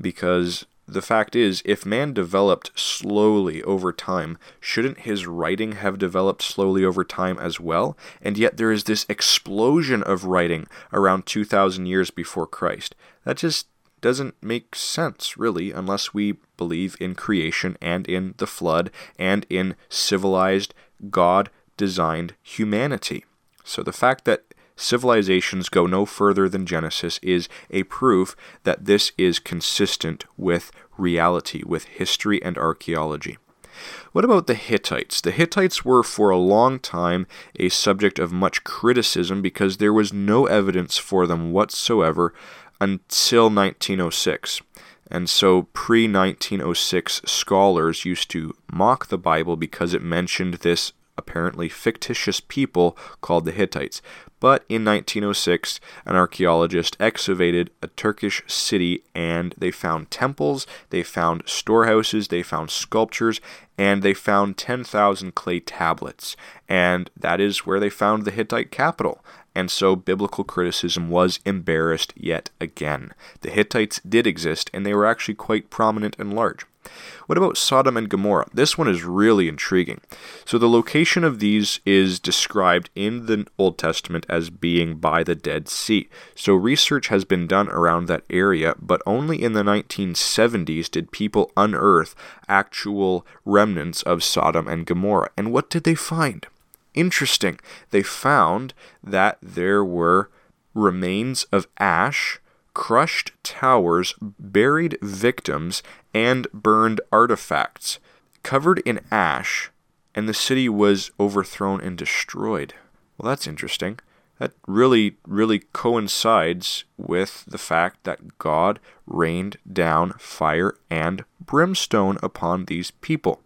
because the fact is, if man developed slowly over time, shouldn't his writing have developed slowly over time as well? And yet there is this explosion of writing around 2,000 years before Christ. That just doesn't make sense, really, unless we believe in creation and in the flood and in civilized, God designed humanity. So the fact that civilizations go no further than Genesis is a proof that this is consistent with reality, with history and archaeology. What about the Hittites? The Hittites were for a long time a subject of much criticism because there was no evidence for them whatsoever until 1906. And so pre 1906 scholars used to mock the Bible because it mentioned this apparently fictitious people called the Hittites. But in 1906, an archaeologist excavated a Turkish city and they found temples, they found storehouses, they found sculptures, and they found 10,000 clay tablets. And that is where they found the Hittite capital. And so biblical criticism was embarrassed yet again. The Hittites did exist, and they were actually quite prominent and large. What about Sodom and Gomorrah? This one is really intriguing. So, the location of these is described in the Old Testament as being by the Dead Sea. So, research has been done around that area, but only in the 1970s did people unearth actual remnants of Sodom and Gomorrah. And what did they find? Interesting. They found that there were remains of ash crushed towers, buried victims, and burned artifacts, covered in ash, and the city was overthrown and destroyed. Well, that's interesting. That really, really coincides with the fact that God rained down fire and brimstone upon these people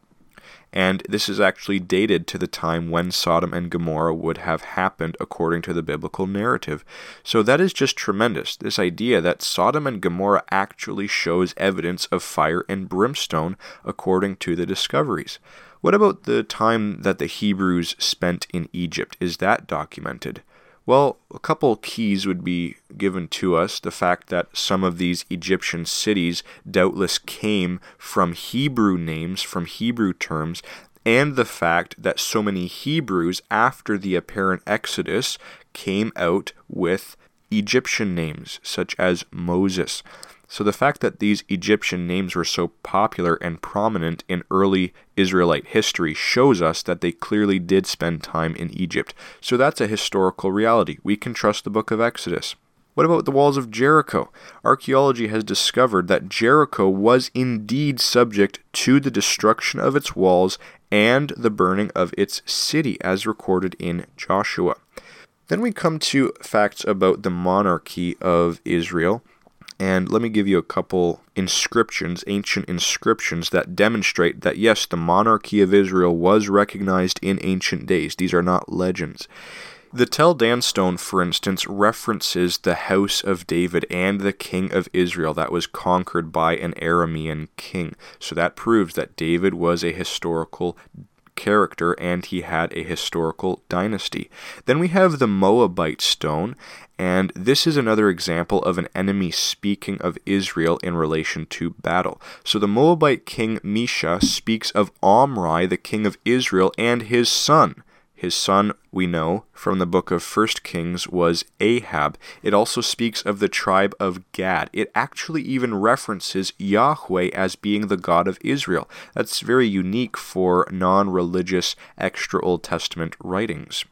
and this is actually dated to the time when Sodom and Gomorrah would have happened according to the biblical narrative. So that is just tremendous. This idea that Sodom and Gomorrah actually shows evidence of fire and brimstone according to the discoveries. What about the time that the Hebrews spent in Egypt? Is that documented? Well, a couple keys would be given to us. The fact that some of these Egyptian cities doubtless came from Hebrew names, from Hebrew terms, and the fact that so many Hebrews, after the apparent Exodus, came out with Egyptian names, such as Moses. So the fact that these Egyptian names were so popular and prominent in early Israelite history shows us that they clearly did spend time in Egypt. So that's a historical reality. We can trust the book of Exodus. What about the walls of Jericho? Archaeology has discovered that Jericho was indeed subject to the destruction of its walls and the burning of its city, as recorded in Joshua. Then we come to facts about the monarchy of Israel. And let me give you a couple inscriptions, ancient inscriptions, that demonstrate that yes, the monarchy of Israel was recognized in ancient days. These are not legends. The Tel Dan stone, for instance, references the house of David and the king of Israel that was conquered by an Aramean king. So that proves that David was a historical character and he had a historical dynasty. Then we have the Moabite stone, and this is another example of an enemy speaking of Israel in relation to battle. So the Moabite king Mesha speaks of Omri, the king of Israel, and his son. His son, we know from the book of First Kings, was Ahab. It also speaks of the tribe of Gad. It actually even references Yahweh as being the God of Israel. That's very unique for non religious extra Old Testament writings.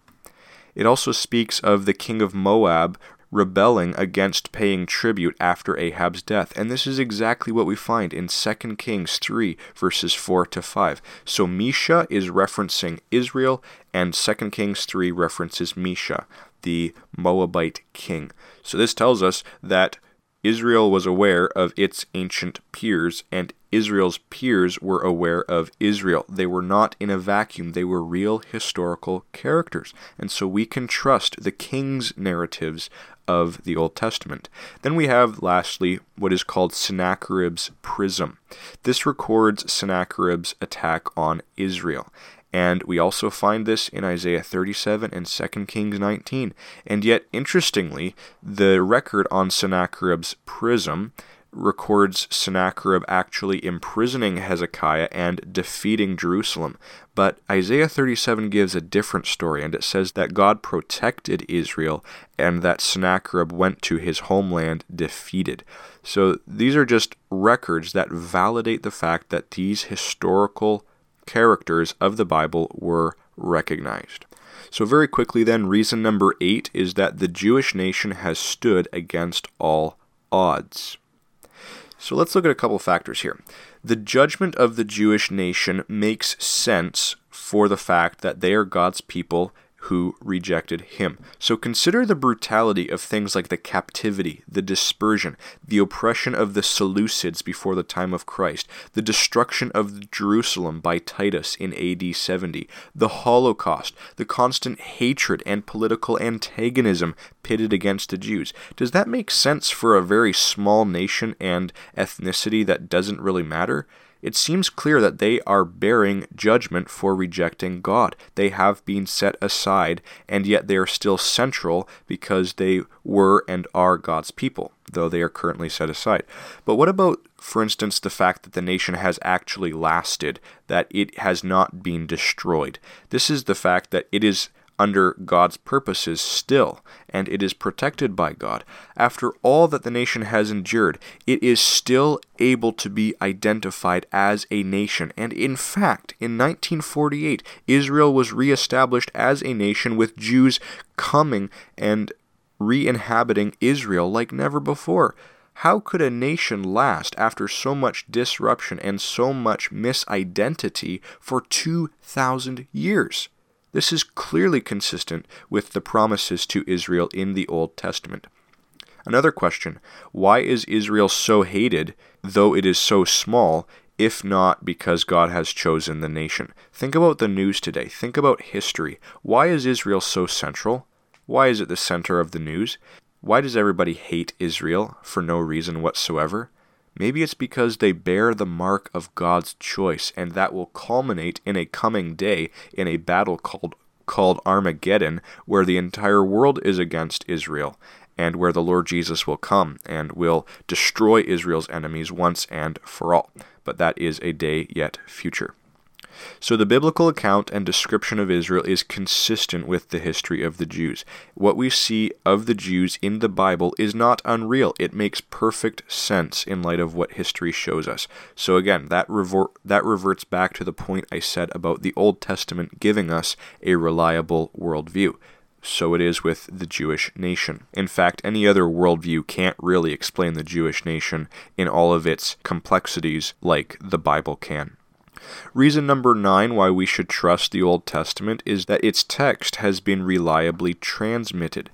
It also speaks of the king of Moab rebelling against paying tribute after Ahab's death. And this is exactly what we find in 2 Kings 3, verses 4 to 5. So Mesha is referencing Israel, and 2 Kings 3 references Mesha, the Moabite king. So this tells us that Israel was aware of its ancient peers, and Israel's peers were aware of Israel. They were not in a vacuum, they were real historical characters. And so we can trust the king's narratives of the Old Testament. Then we have, lastly, what is called Sennacherib's Prism. This records Sennacherib's attack on Israel. And we also find this in Isaiah 37 and 2 Kings 19. And yet, interestingly, the record on Sennacherib's prism records Sennacherib actually imprisoning Hezekiah and defeating Jerusalem. But Isaiah 37 gives a different story, and it says that God protected Israel and that Sennacherib went to his homeland defeated. So these are just records that validate the fact that these historical characters of the Bible were recognized. So, very quickly, then, reason number eight is that the Jewish nation has stood against all odds. So, let's look at a couple factors here. The judgment of the Jewish nation makes sense for the fact that they are God's people who rejected him. So consider the brutality of things like the captivity, the dispersion, the oppression of the Seleucids before the time of Christ, the destruction of Jerusalem by Titus in AD 70, the Holocaust, the constant hatred and political antagonism pitted against the Jews. Does that make sense for a very small nation and ethnicity that doesn't really matter? It seems clear that they are bearing judgment for rejecting God. They have been set aside, and yet they are still central because they were and are God's people, though they are currently set aside. But what about, for instance, the fact that the nation has actually lasted, that it has not been destroyed? This is the fact that it is under God's purposes still, and it is protected by God. After all that the nation has endured, it is still able to be identified as a nation. And in fact, in 1948, Israel was reestablished as a nation with Jews coming and re inhabiting Israel like never before. How could a nation last after so much disruption and so much misidentity for 2,000 years? This is clearly consistent with the promises to Israel in the Old Testament. Another question why is Israel so hated, though it is so small, if not because God has chosen the nation? Think about the news today. Think about history. Why is Israel so central? Why is it the center of the news? Why does everybody hate Israel for no reason whatsoever? Maybe it's because they bear the mark of God's choice, and that will culminate in a coming day in a battle called called Armageddon, where the entire world is against Israel, and where the Lord Jesus will come and will destroy Israel's enemies once and for all. But that is a day yet future. So the biblical account and description of Israel is consistent with the history of the Jews. What we see of the Jews in the Bible is not unreal. It makes perfect sense in light of what history shows us. So again, that revert, that reverts back to the point I said about the Old Testament giving us a reliable worldview so it is with the Jewish nation. In fact, any other worldview can't really explain the Jewish nation in all of its complexities like the Bible can. Reason number nine why we should trust the Old Testament is that its text has been reliably transmitted.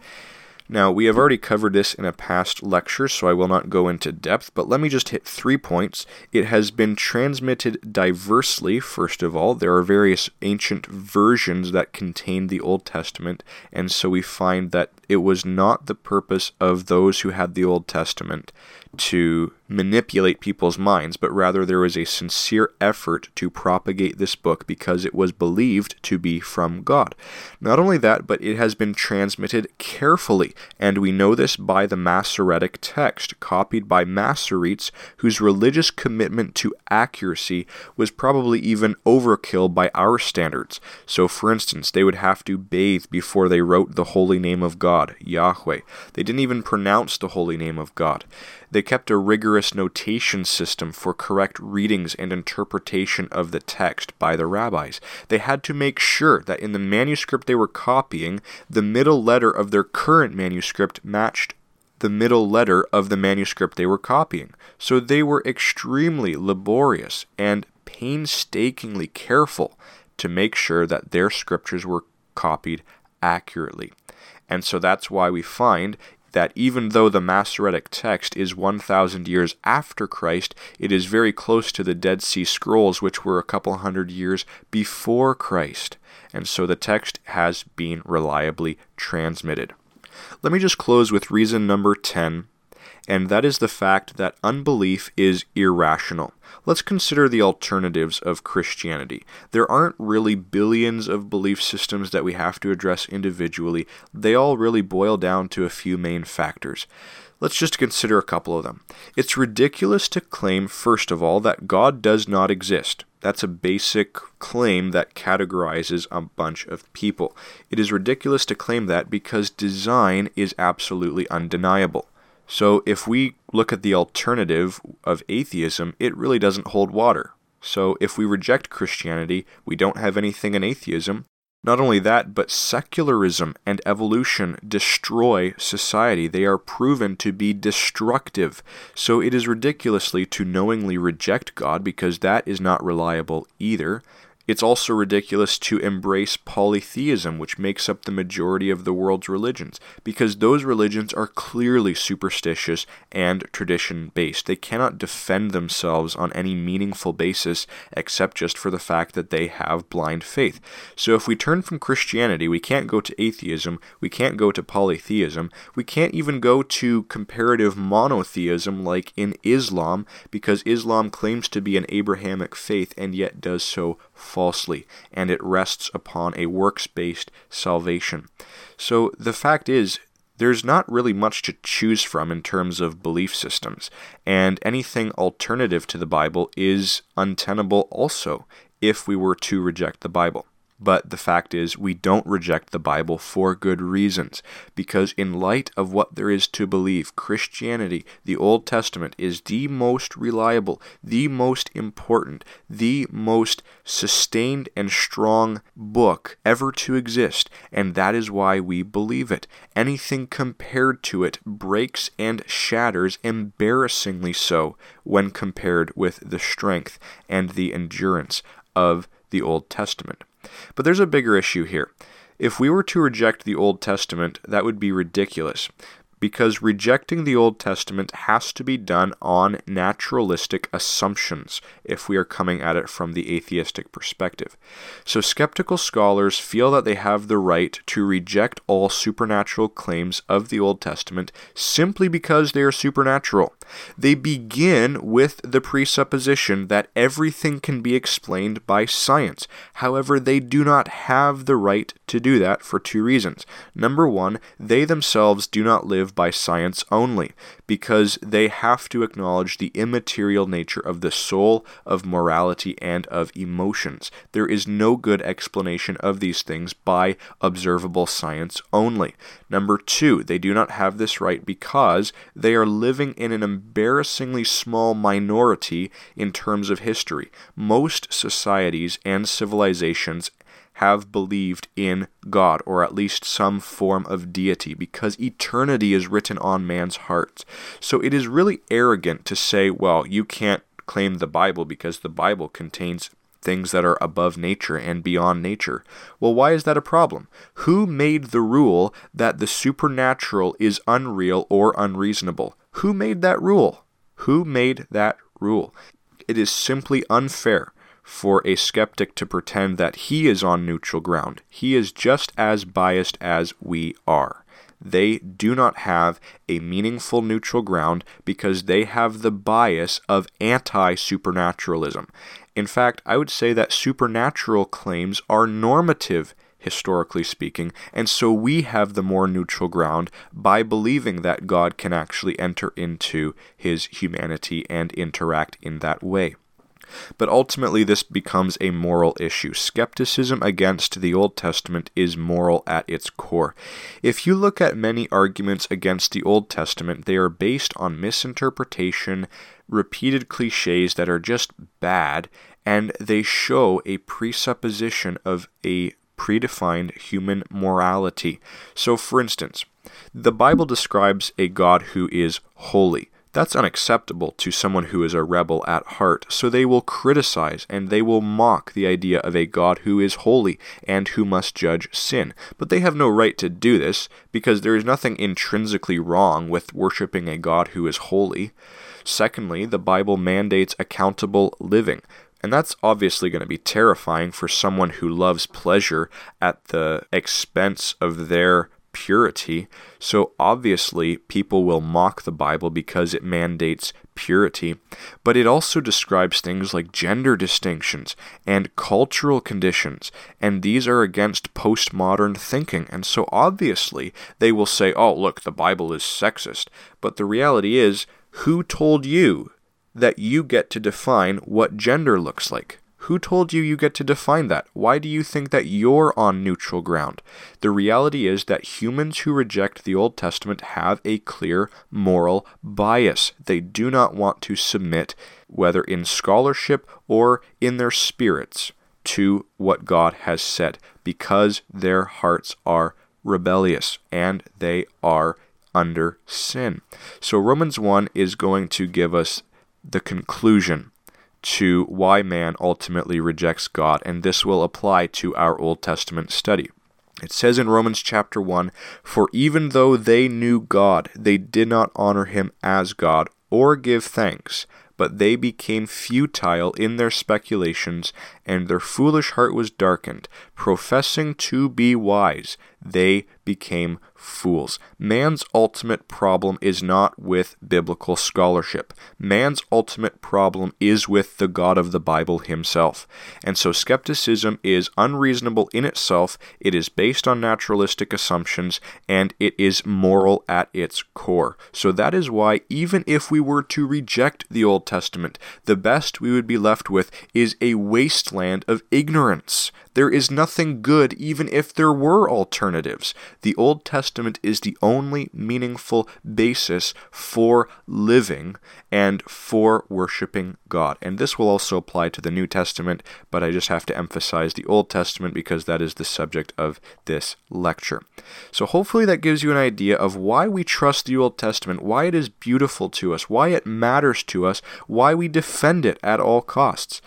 Now, we have already covered this in a past lecture, so I will not go into depth, but let me just hit three points. It has been transmitted diversely, first of all. There are various ancient versions that contain the Old Testament, and so we find that it was not the purpose of those who had the Old Testament to manipulate people's minds, but rather there was a sincere effort to propagate this book because it was believed to be from God. Not only that, but it has been transmitted carefully, and we know this by the Masoretic text, copied by Masoretes, whose religious commitment to accuracy was probably even overkill by our standards. So, for instance, they would have to bathe before they wrote the holy name of God, Yahweh. They didn't even pronounce the holy name of God. They kept a rigorous notation system for correct readings and interpretation of the text by the rabbis. They had to make sure that in the manuscript they were copying, the middle letter of their current manuscript matched the middle letter of the manuscript they were copying. So they were extremely laborious and painstakingly careful to make sure that their scriptures were copied accurately. And so that's why we find that even though the Masoretic text is 1,000 years after Christ, it is very close to the Dead Sea Scrolls, which were a couple hundred years before Christ. And so the text has been reliably transmitted. Let me just close with reason number 10 and that is the fact that unbelief is irrational. Let's consider the alternatives of Christianity. There aren't really billions of belief systems that we have to address individually, they all really boil down to a few main factors. Let's just consider a couple of them. It's ridiculous to claim, first of all, that God does not exist. That's a basic claim that categorizes a bunch of people. It is ridiculous to claim that because design is absolutely undeniable. So if we look at the alternative of atheism, it really doesn't hold water. So if we reject Christianity, we don't have anything in atheism. Not only that, but secularism and evolution destroy society. They are proven to be destructive. So it is ridiculously to knowingly reject God because that is not reliable either. It's also ridiculous to embrace polytheism, which makes up the majority of the world's religions, because those religions are clearly superstitious and tradition based. They cannot defend themselves on any meaningful basis except just for the fact that they have blind faith. So if we turn from Christianity, we can't go to atheism, we can't go to polytheism, we can't even go to comparative monotheism like in Islam, because Islam claims to be an Abrahamic faith and yet does so falsely, and it rests upon a works based salvation. So the fact is, there's not really much to choose from in terms of belief systems, and anything alternative to the Bible is untenable also if we were to reject the Bible. But the fact is, we don't reject the Bible for good reasons, because in light of what there is to believe, Christianity, the Old Testament, is the most reliable, the most important, the most sustained and strong book ever to exist, and that is why we believe it. Anything compared to it breaks and shatters embarrassingly so when compared with the strength and the endurance of the Old Testament. But there's a bigger issue here. If we were to reject the Old Testament, that would be ridiculous because rejecting the Old Testament has to be done on naturalistic assumptions if we are coming at it from the atheistic perspective. So, skeptical scholars feel that they have the right to reject all supernatural claims of the Old Testament simply because they are supernatural. They begin with the presupposition that everything can be explained by science. However, they do not have the right to do that for two reasons. Number one, they themselves do not live by science only, because they have to acknowledge the immaterial nature of the soul, of morality, and of emotions. There is no good explanation of these things by observable science only. Number two, they do not have this right because they are living in an embarrassingly small minority in terms of history. Most societies and civilizations have believed in God, or at least some form of deity, because eternity is written on man's hearts. So it is really arrogant to say, well, you can't claim the Bible because the Bible contains things that are above nature and beyond nature. Well, why is that a problem? Who made the rule that the supernatural is unreal or unreasonable? Who made that rule? Who made that rule? It is simply unfair for a skeptic to pretend that he is on neutral ground. He is just as biased as we are. They do not have a meaningful neutral ground because they have the bias of anti supernaturalism. In fact, I would say that supernatural claims are normative historically speaking, and so we have the more neutral ground by believing that God can actually enter into his humanity and interact in that way. But ultimately, this becomes a moral issue. Skepticism against the Old Testament is moral at its core. If you look at many arguments against the Old Testament, they are based on misinterpretation, repeated cliches that are just bad, and they show a presupposition of a predefined human morality. So, for instance, the Bible describes a God who is holy. That's unacceptable to someone who is a rebel at heart, so they will criticize and they will mock the idea of a God who is holy and who must judge sin. But they have no right to do this because there is nothing intrinsically wrong with worshiping a God who is holy. Secondly, the Bible mandates accountable living. And that's obviously going to be terrifying for someone who loves pleasure at the expense of their purity. So obviously, people will mock the Bible because it mandates purity. But it also describes things like gender distinctions and cultural conditions, and these are against postmodern thinking. And so obviously, they will say, oh, look, the Bible is sexist. But the reality is, who told you that you get to define what gender looks like? Who told you you get to define that? Why do you think that you're on neutral ground? The reality is that humans who reject the Old Testament have a clear moral bias. They do not want to submit, whether in scholarship or in their spirits, to what God has said, because their hearts are rebellious and they are under sin. So Romans 1 is going to give us the conclusion to why man ultimately rejects God, and this will apply to our Old Testament study. It says in Romans chapter 1 For even though they knew God, they did not honor him as God or give thanks, but they became futile in their speculations, and their foolish heart was darkened. Professing to be wise, they became fools. Man's ultimate problem is not with biblical scholarship. Man's ultimate problem is with the God of the Bible himself. And so skepticism is unreasonable in itself, it is based on naturalistic assumptions, and it is moral at its core. So that is why, even if we were to reject the Old Testament, the best we would be left with is a wasteland of ignorance. There is nothing good even if there were alternatives. The Old Testament is the only meaningful basis for living and for worshiping God. And this will also apply to the New Testament, but I just have to emphasize the Old Testament because that is the subject of this lecture. So hopefully that gives you an idea of why we trust the Old Testament, why it is beautiful to us, why it matters to us, why we defend it at all costs.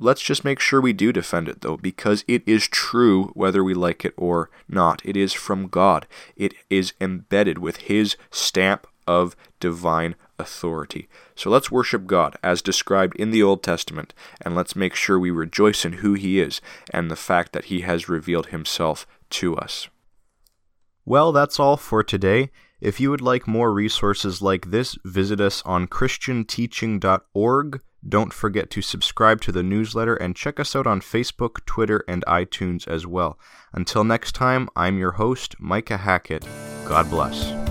Let's just make sure we do defend it, though, because it is true whether we like it or not. It is from God, it is embedded with His stamp of divine authority. So let's worship God as described in the Old Testament, and let's make sure we rejoice in who He is and the fact that He has revealed Himself to us. Well, that's all for today. If you would like more resources like this, visit us on ChristianTeaching.org don't forget to subscribe to the newsletter and check us out on Facebook, Twitter, and iTunes as well. Until next time, I'm your host, Micah Hackett. God bless.